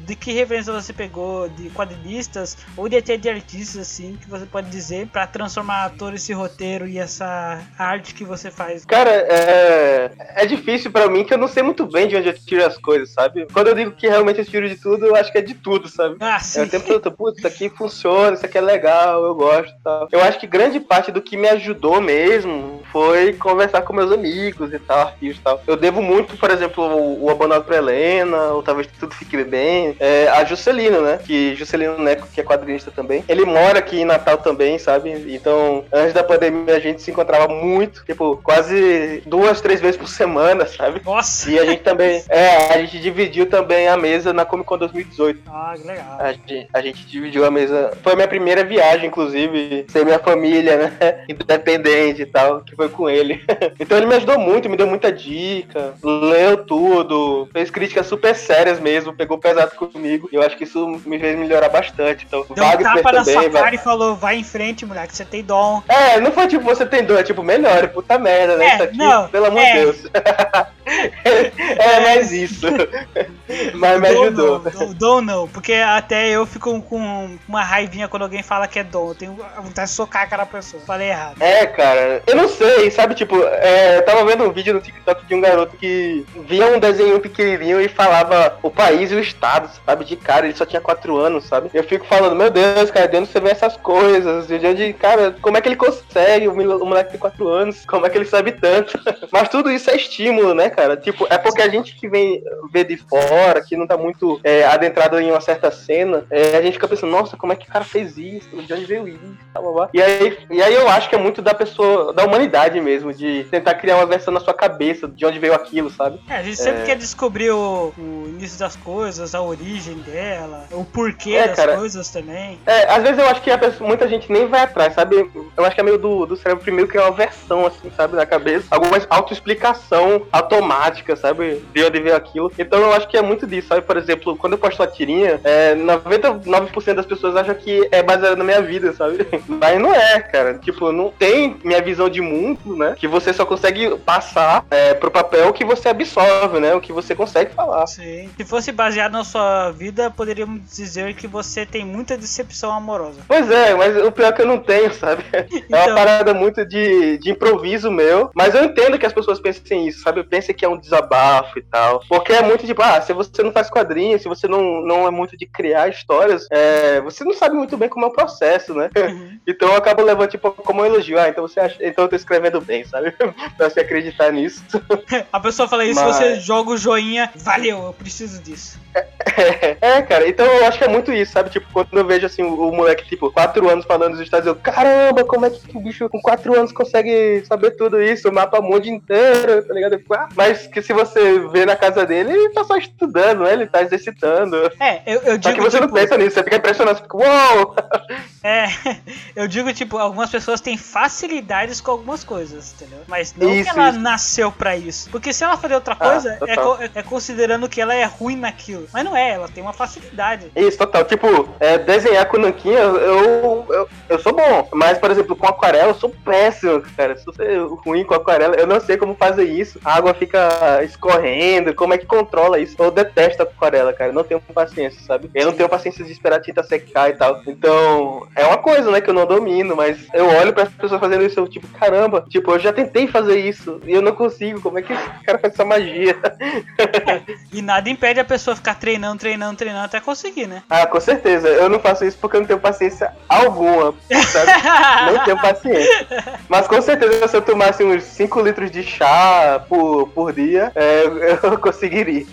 Speaker 1: de que referência você pegou de quadrinistas ou de até de artistas assim, que você pode dizer pra transformar todo esse roteiro e essa arte que você faz.
Speaker 2: Cara, é, é difícil pra mim que eu não sei muito bem de onde eu tiro as coisas, sabe? Quando eu digo que realmente eu tiro de tudo, eu acho que é de tudo, sabe?
Speaker 1: Ah,
Speaker 2: É
Speaker 1: sim.
Speaker 2: o tempo todo, putz, isso aqui funciona, isso aqui é legal, eu gosto e tal. Eu eu acho que grande parte do que me ajudou mesmo foi conversar com meus amigos e tal, e tal. Eu devo muito, por exemplo, o, o Abandonado pra Helena, ou talvez Tudo Fique Bem, é, a Juscelino, né? Que Juscelino Neco, que é quadrinista também. Ele mora aqui em Natal também, sabe? Então, antes da pandemia, a gente se encontrava muito, tipo, quase duas, três vezes por semana, sabe?
Speaker 1: Nossa!
Speaker 2: E a gente também, é, a gente dividiu também a mesa na Comic Con 2018.
Speaker 1: Ah, que legal.
Speaker 2: A gente, a gente dividiu a mesa. Foi a minha primeira viagem, inclusive, sem minha família, né? Independente e tal, que foi com ele. Então ele me ajudou muito, me deu muita dica, leu tudo, fez críticas super sérias mesmo, pegou pesado comigo. E eu acho que isso me fez melhorar bastante. Então,
Speaker 1: Deu um tapa na
Speaker 2: também,
Speaker 1: sua
Speaker 2: vai-
Speaker 1: cara e falou, vai em frente, moleque, você tem dom.
Speaker 2: É, não foi tipo, você tem dor, é tipo, melhor, puta merda, né?
Speaker 1: É,
Speaker 2: isso aqui,
Speaker 1: não,
Speaker 2: pelo amor
Speaker 1: é.
Speaker 2: de Deus. é, mais isso. Mas me
Speaker 1: Dom
Speaker 2: ajudou.
Speaker 1: não, dom, dom não, porque até eu fico com uma raivinha quando alguém fala que é dom. Eu tenho vontade de socar a cara da pessoa. Falei errado.
Speaker 2: É, cara, eu não sei, sabe, tipo, é, eu tava vendo um vídeo no TikTok de um garoto que via um desenho pequenininho e falava o país e o estado, sabe, de cara, ele só tinha 4 anos, sabe? Eu fico falando, meu Deus, cara, de onde você vê essas coisas? De onde, cara, como é que ele consegue? O moleque tem 4 anos, como é que ele sabe tanto? Mas tudo isso é estímulo, né, cara? Tipo, é porque a gente que vem ver de fora, que não tá muito é, adentrado em uma certa cena, é, a gente fica pensando, nossa, como é que o cara fez isso? De onde veio isso? Blá, blá. E aí, e aí eu acho que é muito da pessoa, da humanidade mesmo, de tentar criar uma versão na sua cabeça de onde veio aquilo, sabe?
Speaker 1: É, a gente sempre
Speaker 2: É.
Speaker 1: quer descobrir o, o início das coisas, a origem dela, o porquê
Speaker 2: É,
Speaker 1: das
Speaker 2: cara.
Speaker 1: coisas também.
Speaker 2: É, às vezes eu acho que a pessoa- muita gente nem vai atrás, sabe? Eu acho que é meio do, do cérebro primeiro criar uma versão, assim, sabe, na cabeça. Alguma autoexplicação automática, sabe? De onde veio aquilo. Então eu acho que é muito disso, sabe? Por exemplo, quando eu posto a tirinha, é, 99% das pessoas acham que é baseado na minha vida, sabe? Mas não é, cara. Tipo, não tem minha visão de mundo, né? Que você só consegue passar é, pro papel o que você absorve, né? O que você consegue falar.
Speaker 1: Sim. Se fosse baseado na sua vida, poderíamos dizer que você tem muita decepção amorosa.
Speaker 2: Pois é, mas o pior é que eu não tenho, sabe? É uma
Speaker 1: Então-
Speaker 2: parada muito de, de improviso meu. Mas eu entendo que as pessoas pensem isso, sabe? Pensem que é um desabafo e tal. Porque é muito tipo, ah, se você não faz quadrinhos, se você não, não é muito de criar histórias, é, você não sabe muito bem como é o processo, né? Então eu acabo levando tipo como um elogio. Ah, então você acha. Então eu tô escrevendo bem, sabe? pra você acreditar nisso.
Speaker 1: A pessoa fala isso,
Speaker 2: Mas-
Speaker 1: você joga o joinha, valeu, eu preciso disso.
Speaker 2: É, cara, então eu acho que é muito isso, sabe? Tipo, quando eu vejo assim o, o moleque, tipo, 4 anos falando dos Estados Unidos, eu, caramba, como é que o bicho com 4 anos consegue saber tudo isso, o mapa mundo inteiro, tá ligado? Fico, ah, mas que se você vê na casa dele, ele tá só estudando, né? Ele tá exercitando.
Speaker 1: É, eu, eu
Speaker 2: Só
Speaker 1: digo
Speaker 2: que você
Speaker 1: tipo,
Speaker 2: não pensa nisso, você fica impressionado, você fica, uou!
Speaker 1: é, eu digo tipo, algumas pessoas têm facilidades com algumas coisas, entendeu? Mas não
Speaker 2: Isso,
Speaker 1: que ela
Speaker 2: isso.
Speaker 1: nasceu pra isso. Porque se ela fazer outra
Speaker 2: Ah,
Speaker 1: coisa, é,
Speaker 2: total.
Speaker 1: co- é considerando que ela é ruim naquilo. Mas não é, ela tem uma facilidade.
Speaker 2: Isso, total. Tipo, é, desenhar com nanquinha, eu, eu, eu sou bom. Mas, por exemplo, com aquarela, eu sou péssimo, cara. Se você é ruim com aquarela, eu não sei como fazer isso. A água fica escorrendo, como é que controla isso? Eu detesto aquarela, cara. Eu não tenho paciência, sabe? Eu não tenho paciência de esperar a tinta secar e tal. Então, é uma coisa, né, que eu não domino, mas eu olho para as pessoas fazendo isso, eu, tipo, caramba, tipo, eu já tentei fazer isso e eu não consigo. Como é que esse cara faz essa magia?
Speaker 1: E nada impede a pessoa ficar treinando, treinando, treinando até conseguir, né?
Speaker 2: Ah, com certeza. Eu não faço isso porque eu não tenho paciência alguma, sabe? não tenho paciência. Mas com certeza, se eu tomasse uns 5 litros de chá por, por dia, é, eu conseguiria.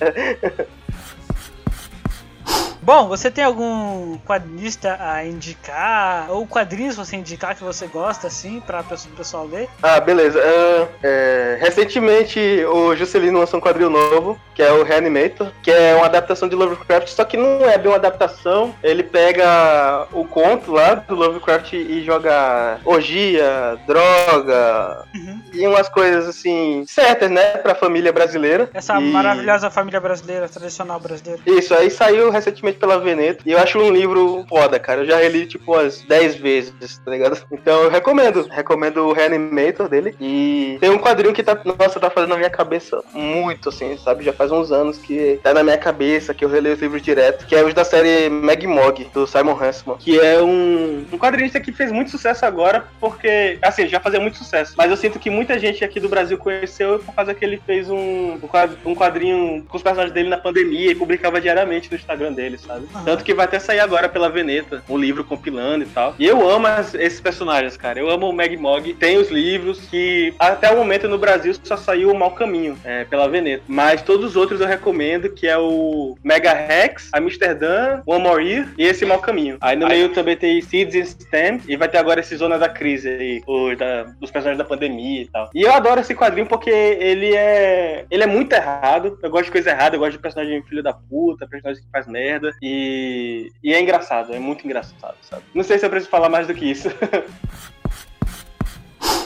Speaker 1: Bom, você tem algum quadrinista a indicar? Ou quadrinhos você indicar que você gosta, assim, pra o pessoal ler?
Speaker 2: Ah, beleza. Ah, é, recentemente o Juscelino lançou um quadril novo, que é o Reanimator, que é uma adaptação de Lovecraft, só que não é bem uma adaptação. Ele pega o conto lá do Lovecraft e joga orgia, droga
Speaker 1: Uhum.
Speaker 2: e umas coisas assim certas, né, pra família brasileira.
Speaker 1: Essa
Speaker 2: E-
Speaker 1: maravilhosa família brasileira, tradicional brasileira.
Speaker 2: Isso, aí saiu recentemente pela Veneto. E eu acho um livro foda, cara. Eu já reli, tipo, umas 10 vezes, tá ligado? Então eu recomendo. Recomendo o Reanimator dele. E tem um quadrinho que tá, nossa, tá fazendo na minha cabeça muito, assim, sabe? Já faz uns anos que tá na minha cabeça, que eu releio os livros direto. Que é os da série Meg Mog, do Simon Hanselman. Que é um, um quadrinista que fez muito sucesso agora, porque, assim, já fazia muito sucesso. Mas eu sinto que muita gente aqui do Brasil conheceu por causa que ele fez um, um quad- quadrinho com os personagens dele na pandemia e publicava diariamente no Instagram dele, sabe?
Speaker 1: Aham.
Speaker 2: Tanto que vai até sair agora pela Veneta, um livro compilando e tal. E eu amo as- esses personagens, cara. Eu amo o Meg Mog. Tem os livros que até o momento no Brasil só saiu o Mau Caminho, é, pela Veneta. Mas todos os outros eu recomendo, que é o Mega Rex, Amsterdã, One More Year e esse Mau Caminho. Aí no meio também tem Seeds and Stem e vai ter agora esse Zona da Crise aí, o da, dos personagens da pandemia e tal. E eu adoro esse quadrinho porque ele é ele é muito errado. Eu gosto de coisa errada, eu gosto de personagem filho da puta, personagem que faz merda e, e é engraçado, é muito engraçado, sabe? Não sei se eu preciso falar mais do que isso.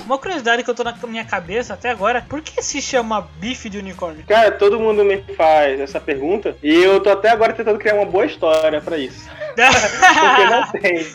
Speaker 1: Uma curiosidade que eu tô na minha cabeça até agora, por que se chama bife de unicórnio?
Speaker 2: Cara, todo mundo me faz essa pergunta e eu tô até agora tentando criar uma boa história pra isso. Porque não tem.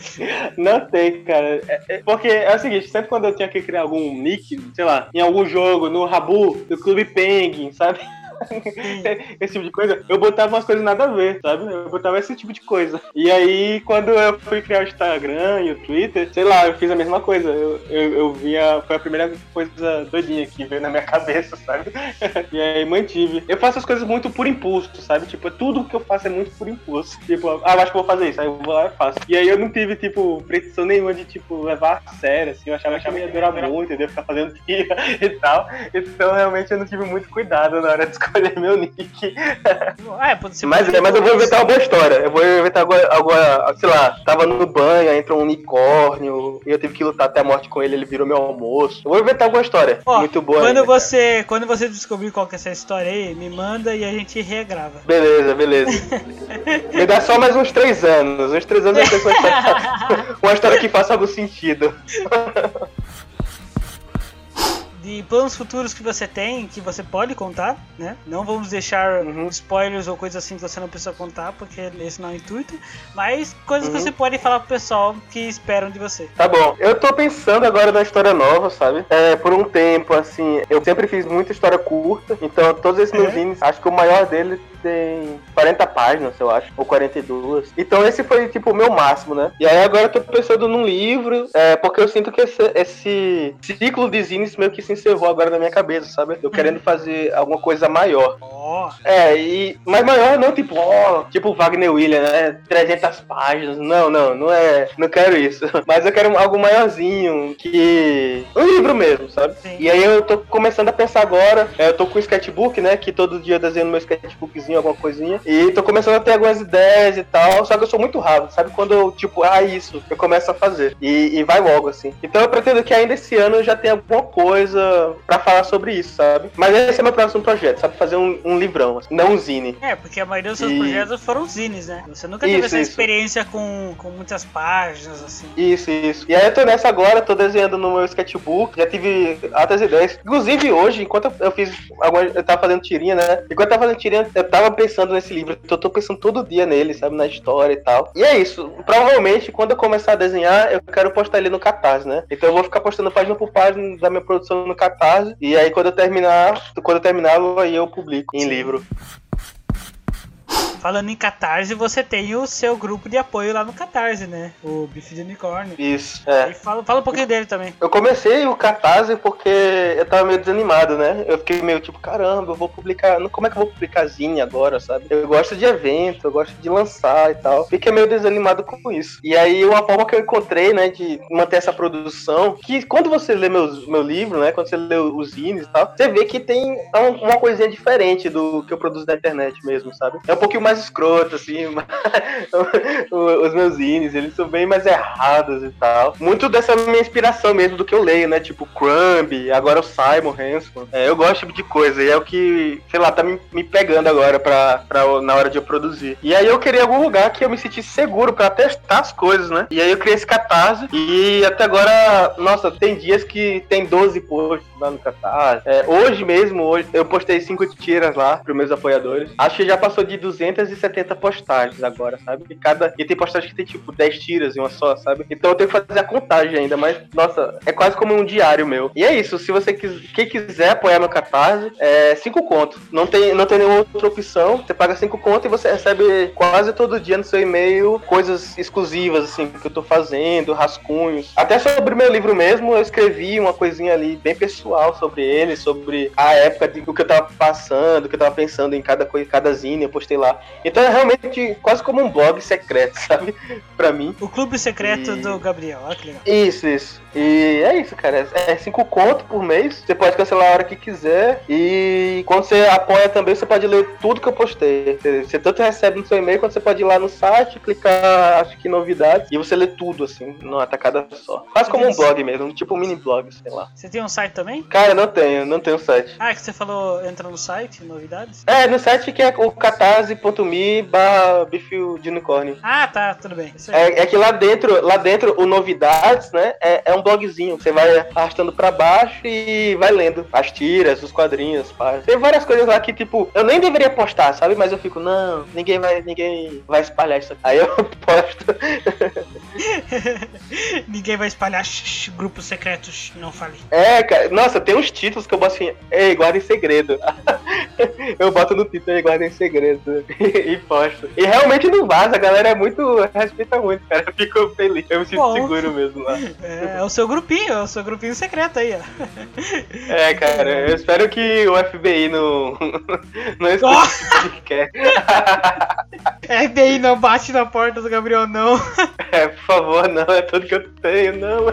Speaker 2: Não tem, cara. É- é- porque é o seguinte, sempre quando eu tinha que criar algum nick, sei lá, em algum jogo, no Rabu, no Clube Penguin, sabe? esse tipo de coisa, eu botava umas coisas nada a ver, sabe? Eu botava esse tipo de coisa. E aí, quando eu fui criar o Instagram e o Twitter, sei lá, eu fiz a mesma coisa. Eu, eu, eu via. Foi a primeira coisa doidinha que veio na minha cabeça, sabe? e aí mantive. Eu faço as coisas muito por impulso, sabe? Tipo, tudo que eu faço é muito por impulso. Tipo, ah, eu acho que vou fazer isso. Aí eu vou lá e faço. E aí eu não tive, tipo, pretensão nenhuma de, tipo, levar a sério, assim. Eu achava que ia durar muito, entendeu? Ficar fazendo tira e tal. Então, realmente, eu não tive muito cuidado na hora de escolher meu nick.
Speaker 1: Ah, é,
Speaker 2: Mas,
Speaker 1: porque-
Speaker 2: mas eu vou inventar uma boa história. Eu vou inventar agora, agora, sei lá, tava no banho, entrou um unicórnio, e eu tive que lutar até a morte com ele, ele virou meu almoço. Eu vou inventar alguma história.
Speaker 1: Ó,
Speaker 2: muito boa.
Speaker 1: Quando
Speaker 2: ainda, cara.
Speaker 1: você, quando você descobrir qual que é essa história aí, me manda e a gente regrava.
Speaker 2: Beleza, beleza. Me dá só mais uns três anos. Uns três anos eu penso uma história que faça algum sentido.
Speaker 1: De planos futuros que você tem, que você pode contar, né? Não vamos deixar
Speaker 2: Uhum.
Speaker 1: spoilers ou coisas assim que você não precisa contar, porque esse não é o intuito. Mas coisas que
Speaker 2: Uhum.
Speaker 1: você pode falar pro pessoal que esperam de você.
Speaker 2: Tá bom, eu tô pensando agora na história nova, sabe? É, por um tempo, assim, eu sempre fiz muita história curta, então todos esses meus
Speaker 1: É?
Speaker 2: zines, acho que o maior dele tem 40 páginas, eu acho, ou 42. Então esse foi, tipo, o meu máximo, né? E aí agora eu tô pensando num livro, é, porque eu sinto que esse, esse ciclo de zines meio que se encerrou agora na minha cabeça, sabe? Eu querendo fazer alguma coisa maior.
Speaker 1: Ó,
Speaker 2: É, e. Mas maior não, tipo, ó, tipo Wagner William, né? 300 páginas. Não, não, não é. Não quero isso. Mas eu quero algo maiorzinho, que. Um livro mesmo, sabe?
Speaker 1: Sim.
Speaker 2: E aí eu tô começando a pensar agora. é, Eu tô com o sketchbook, né? Que todo dia eu desenho meu sketchbookzinho alguma coisinha. E tô começando a ter algumas ideias e tal. Só que eu sou muito rápido, sabe? Quando eu, tipo, ah, isso, eu começo a fazer. E, e vai logo, assim. Então eu pretendo que ainda esse ano eu já tenha alguma coisa pra falar sobre isso, sabe? Mas esse é meu próximo projeto, sabe? Fazer um, um livrão, assim, não um zine.
Speaker 1: é, porque a maioria dos seus
Speaker 2: E-
Speaker 1: projetos foram zines, né? Você nunca teve
Speaker 2: Isso,
Speaker 1: essa
Speaker 2: isso.
Speaker 1: experiência com, com muitas páginas, assim.
Speaker 2: Isso, isso. E aí eu tô nessa agora, tô desenhando no meu sketchbook, já tive altas ideias. Inclusive hoje, enquanto eu fiz eu tava fazendo tirinha, né? Enquanto eu tava fazendo tirinha, eu tava pensando nesse livro, então eu tô pensando todo dia nele, sabe? Na história e tal. E é isso. Provavelmente, quando eu começar a desenhar, eu quero postar ele no Catarse, né? Então eu vou ficar postando página por página da minha produção no Catarse. E aí quando eu terminar, quando eu terminar, aí eu publico em livro.
Speaker 1: Falando em Catarse, você tem o seu grupo de apoio lá no Catarse, né? O Bife de Unicórnio.
Speaker 2: Isso, é.
Speaker 1: E fala, fala um pouquinho dele também.
Speaker 2: Eu comecei o Catarse porque eu tava meio desanimado, né? Eu fiquei meio tipo, caramba, eu vou publicar. Como é que eu vou publicar Zine agora, sabe? Eu gosto de evento, eu gosto de lançar e tal. Fiquei meio desanimado com isso. E aí, uma forma que eu encontrei, né, de manter essa produção, que quando você lê meus, meu livro, né, quando você lê os zines e tal, você vê que tem um- uma coisinha diferente do que eu produzo na internet mesmo, sabe? É um pouquinho mais escroto, assim, os meus zines, eles são bem mais errados e tal. Muito dessa minha inspiração mesmo do que eu leio, né? Tipo Crumb, agora o Simon Hanson. É, eu gosto tipo de coisa e é o que, sei lá, tá me, me pegando agora pra, pra, na hora de eu produzir. E aí eu queria algum lugar que eu me sentisse seguro pra testar as coisas, né? E aí eu criei esse catarse e até agora, nossa, tem dias que tem 12 posts lá no catarse. É, hoje mesmo, hoje, eu postei cinco tiras lá pros meus apoiadores. Acho que já passou de 270 postagens agora, sabe? E, cada, e tem postagem que tem tipo 10 tiras em uma só, sabe? Então eu tenho que fazer a contagem ainda, mas nossa, é quase como um diário meu. E é isso, se você quis, quem quiser apoiar meu catarse, é 5 conto. Não tem, não tem nenhuma outra opção. Você paga 5 conto e você recebe quase todo dia no seu e-mail coisas exclusivas, assim, que eu tô fazendo, rascunhos. Até sobre meu livro mesmo, eu escrevi uma coisinha ali bem pessoal sobre ele, sobre a época de, do que eu tava passando, o que eu tava pensando em cada coisa, cada zine, eu postei lá. Então é realmente quase como um blog secreto, sabe? Pra mim.
Speaker 1: O clube secreto
Speaker 2: E-
Speaker 1: do Gabriel, olha que legal.
Speaker 2: Isso, isso. E é isso, cara. É 5 conto por mês. Você pode cancelar a hora que quiser. E quando você apoia também, você pode ler tudo que eu postei. Você, você tanto recebe no seu e-mail, quanto você pode ir lá no site, clicar, acho que novidades, e você lê tudo, assim, numa tacada só. Quase como um blog mesmo, tipo um mini blog, sei lá.
Speaker 1: Você tem um site também?
Speaker 2: Cara, não tenho, não tenho site.
Speaker 1: Ah, é que você falou, entra no site, novidades?
Speaker 2: É, no site que é o catarse.me barra bife de unicórnio.
Speaker 1: Ah, tá, tudo bem.
Speaker 2: É, é que lá dentro, lá dentro, o novidades, né? É, é um blogzinho. Você vai arrastando pra baixo e vai lendo as tiras, os quadrinhos, pá. Tem várias coisas lá que, tipo, eu nem deveria postar, sabe? Mas eu fico, não, ninguém vai, ninguém vai espalhar isso aqui. Aí eu posto.
Speaker 1: Ninguém vai espalhar grupos secretos, não falei.
Speaker 2: É, cara, nossa, tem uns títulos que eu boto assim, ei, guarda em segredo. eu boto no título, ei, guarda em segredo. e posto. E realmente não vaza, a galera é muito. respeita muito, cara. Eu fico feliz. Eu me sinto
Speaker 1: Bom.
Speaker 2: seguro mesmo lá.
Speaker 1: É, é o seu grupinho, é o seu grupinho secreto aí, ó.
Speaker 2: É, cara, eu espero que o FBI não. não escute esse podcast.
Speaker 1: FBI não bate na porta do Gabriel, não.
Speaker 2: É, por favor, não, é tudo que eu tenho, não.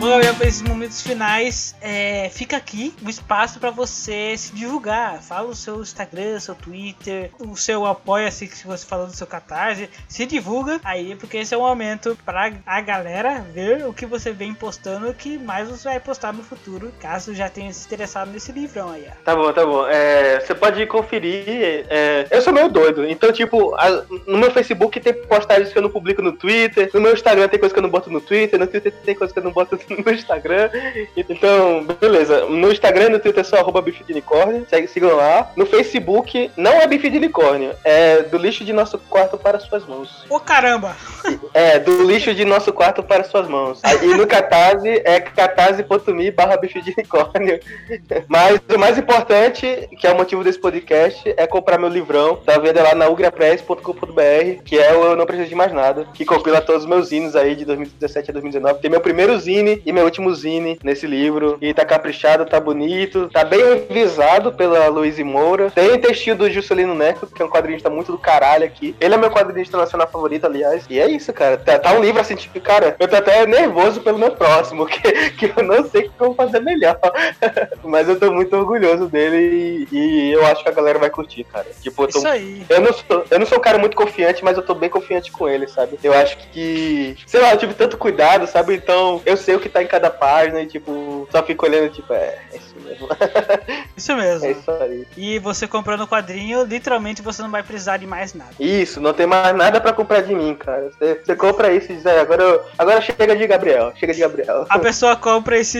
Speaker 1: Bom, Gabriel, para esses momentos finais, é, fica aqui o espaço para você se divulgar. Fala o seu Instagram, seu Twitter, o seu apoia-se que você falou do seu catarse. Se divulga aí, porque esse é o momento para a galera ver o que você vem postando, que mais você vai postar no futuro, caso já tenha se interessado nesse livrão aí.
Speaker 2: Tá bom, tá bom. É, você pode conferir. é, eu sou meio doido, então, tipo, a- no meu Facebook tem postagens que eu não publico no Twitter, no meu Instagram tem coisa que eu não boto no Twitter, no Twitter tem coisa que eu não boto no Instagram. Então, beleza. No Instagram e no Twitter é só arroba bife de unicórnio, segue, sigam lá. No Facebook não é bife de unicórnio, é do lixo de nosso quarto para suas mãos.
Speaker 1: Ô caramba!
Speaker 2: É, do lixo de nosso quarto para suas mãos. E no Catarse é catarse.me barra bicho de unicórnio. Mas o mais importante, que é o motivo desse podcast, é comprar meu livrão. Tá vendo lá na ugrapress.com.br, que é o Eu Não Preciso de Mais Nada, que compila todos os meus zines aí de 2017 a 2019. Tem meu primeiro zine e meu último zine nesse livro. E tá caprichado, tá bonito, tá bem revisado pela Luiz Moura. Tem textinho do Juscelino Neco, que é um quadrinista muito do caralho aqui. Ele é meu quadrinista nacional favorito, aliás. E é isso, cara. Tá, tá um livro assim, tipo, cara, eu tô até nervoso pelo meu próximo, que, que eu não sei o que eu vou fazer melhor. Mas eu tô muito orgulhoso dele e, e eu acho que a galera vai curtir, cara. Tipo, eu tô
Speaker 1: Isso aí.
Speaker 2: eu não, sou, eu não sou um cara muito confiante, mas eu tô bem confiante com ele, sabe? Eu acho que, sei lá, eu tive tanto cuidado, sabe? Então eu sei o que tá em cada página e, tipo, só fico olhando, tipo, é, é isso mesmo.
Speaker 1: Isso mesmo.
Speaker 2: é isso aí.
Speaker 1: E você comprando o quadrinho, literalmente você não vai precisar de mais nada.
Speaker 2: Isso, não tem mais nada pra comprar de mim, cara. Você, você compra isso e diz, é, agora, eu- agora chega de Gabriel, chega de Gabriel.
Speaker 1: A pessoa compra esse,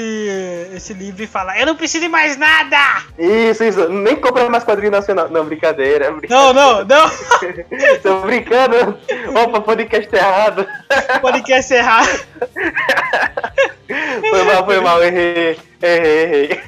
Speaker 1: esse livro e fala: Eu não preciso de mais nada!
Speaker 2: Isso, isso. Nem compra mais quadrinho nacional. Não, brincadeira.
Speaker 1: Não,
Speaker 2: brincadeira.
Speaker 1: não, não!
Speaker 2: Tô brincando. Opa, podcast errado.
Speaker 1: Podcast errado.
Speaker 2: Foi mal, foi mal, errei. Errei, errei.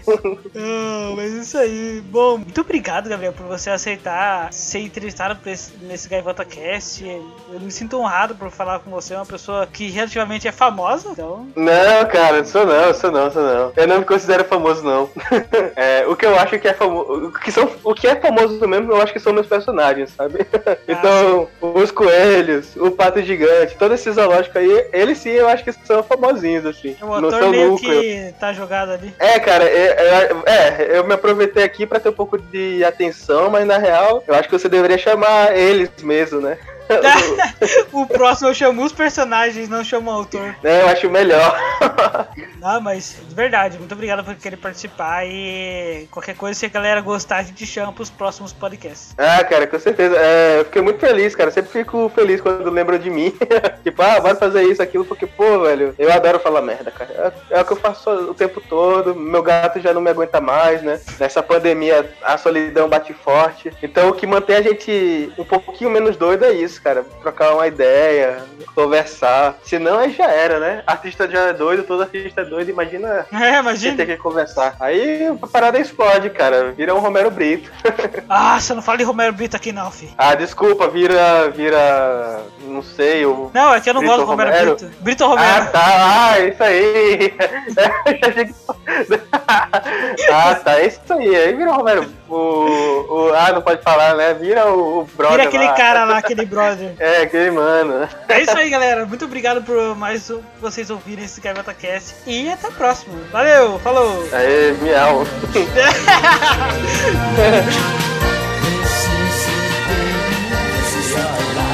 Speaker 1: Não, mas isso aí. Bom, muito obrigado, Gabriel, por você aceitar ser entrevistado esse- nesse Gaivota Cast. Eu me sinto honrado por falar com você, uma pessoa que relativamente é famosa, então.
Speaker 2: Não, cara, sou não, sou não, sou não. Eu não me considero famoso, não. É, o que eu acho que é famoso. O que, são, o que é famoso mesmo, eu acho que são meus personagens, sabe? Então, os coelhos, o pato gigante, todo esse zoológico aí, eles sim eu acho que são famosinhos, assim.
Speaker 1: O
Speaker 2: no
Speaker 1: ator
Speaker 2: seu
Speaker 1: meio
Speaker 2: núcleo.
Speaker 1: que tá jogado ali.
Speaker 2: É, cara, é, é, é, eu me aproveitei aqui pra ter um pouco de atenção, mas na real, eu acho que você deveria chamar eles mesmo, né?
Speaker 1: o próximo eu chamo os personagens, não chamo o autor.
Speaker 2: É, eu acho melhor.
Speaker 1: Não, mas de verdade, muito obrigado por querer participar e qualquer coisa, se a galera gostar, a gente chama pros próximos podcasts.
Speaker 2: Ah, cara, com certeza. É, eu fiquei muito feliz, cara. Sempre fico feliz quando lembram de mim. tipo, ah, bora fazer isso, aquilo, porque, pô, velho, eu adoro falar merda, cara. É, é o que eu faço o tempo todo. Meu gato já não me aguenta mais, né? Nessa pandemia, a solidão bate forte. Então, o que mantém a gente um pouquinho menos doido é isso. Isso, cara. Trocar uma ideia, conversar. Senão aí já era, né? Artista já é doido, todo artista é doido, imagina
Speaker 1: É, imagina.
Speaker 2: tem que conversar. Aí a parada explode, cara. Vira um Romero Brito.
Speaker 1: Ah, você não fala de Romero Brito aqui não, fi.
Speaker 2: Ah, desculpa, vira. vira. não sei, o.
Speaker 1: Não, é que eu não
Speaker 2: Brito
Speaker 1: gosto do Romero,
Speaker 2: Romero?
Speaker 1: Brito. Brito
Speaker 2: Ah,
Speaker 1: Romero.
Speaker 2: tá, ah, isso aí. Ah, tá, é isso aí. Aí vira o Romero. O, o, ah, não pode falar, né? Vira o, o brother.
Speaker 1: Vira aquele
Speaker 2: lá.
Speaker 1: cara lá, aquele brother
Speaker 2: episódio. É, queimando.
Speaker 1: É isso aí, galera. Muito obrigado por mais vocês ouvirem esse GaivataCast. E até o próximo. Valeu, falou.
Speaker 2: Aê, miau. This is the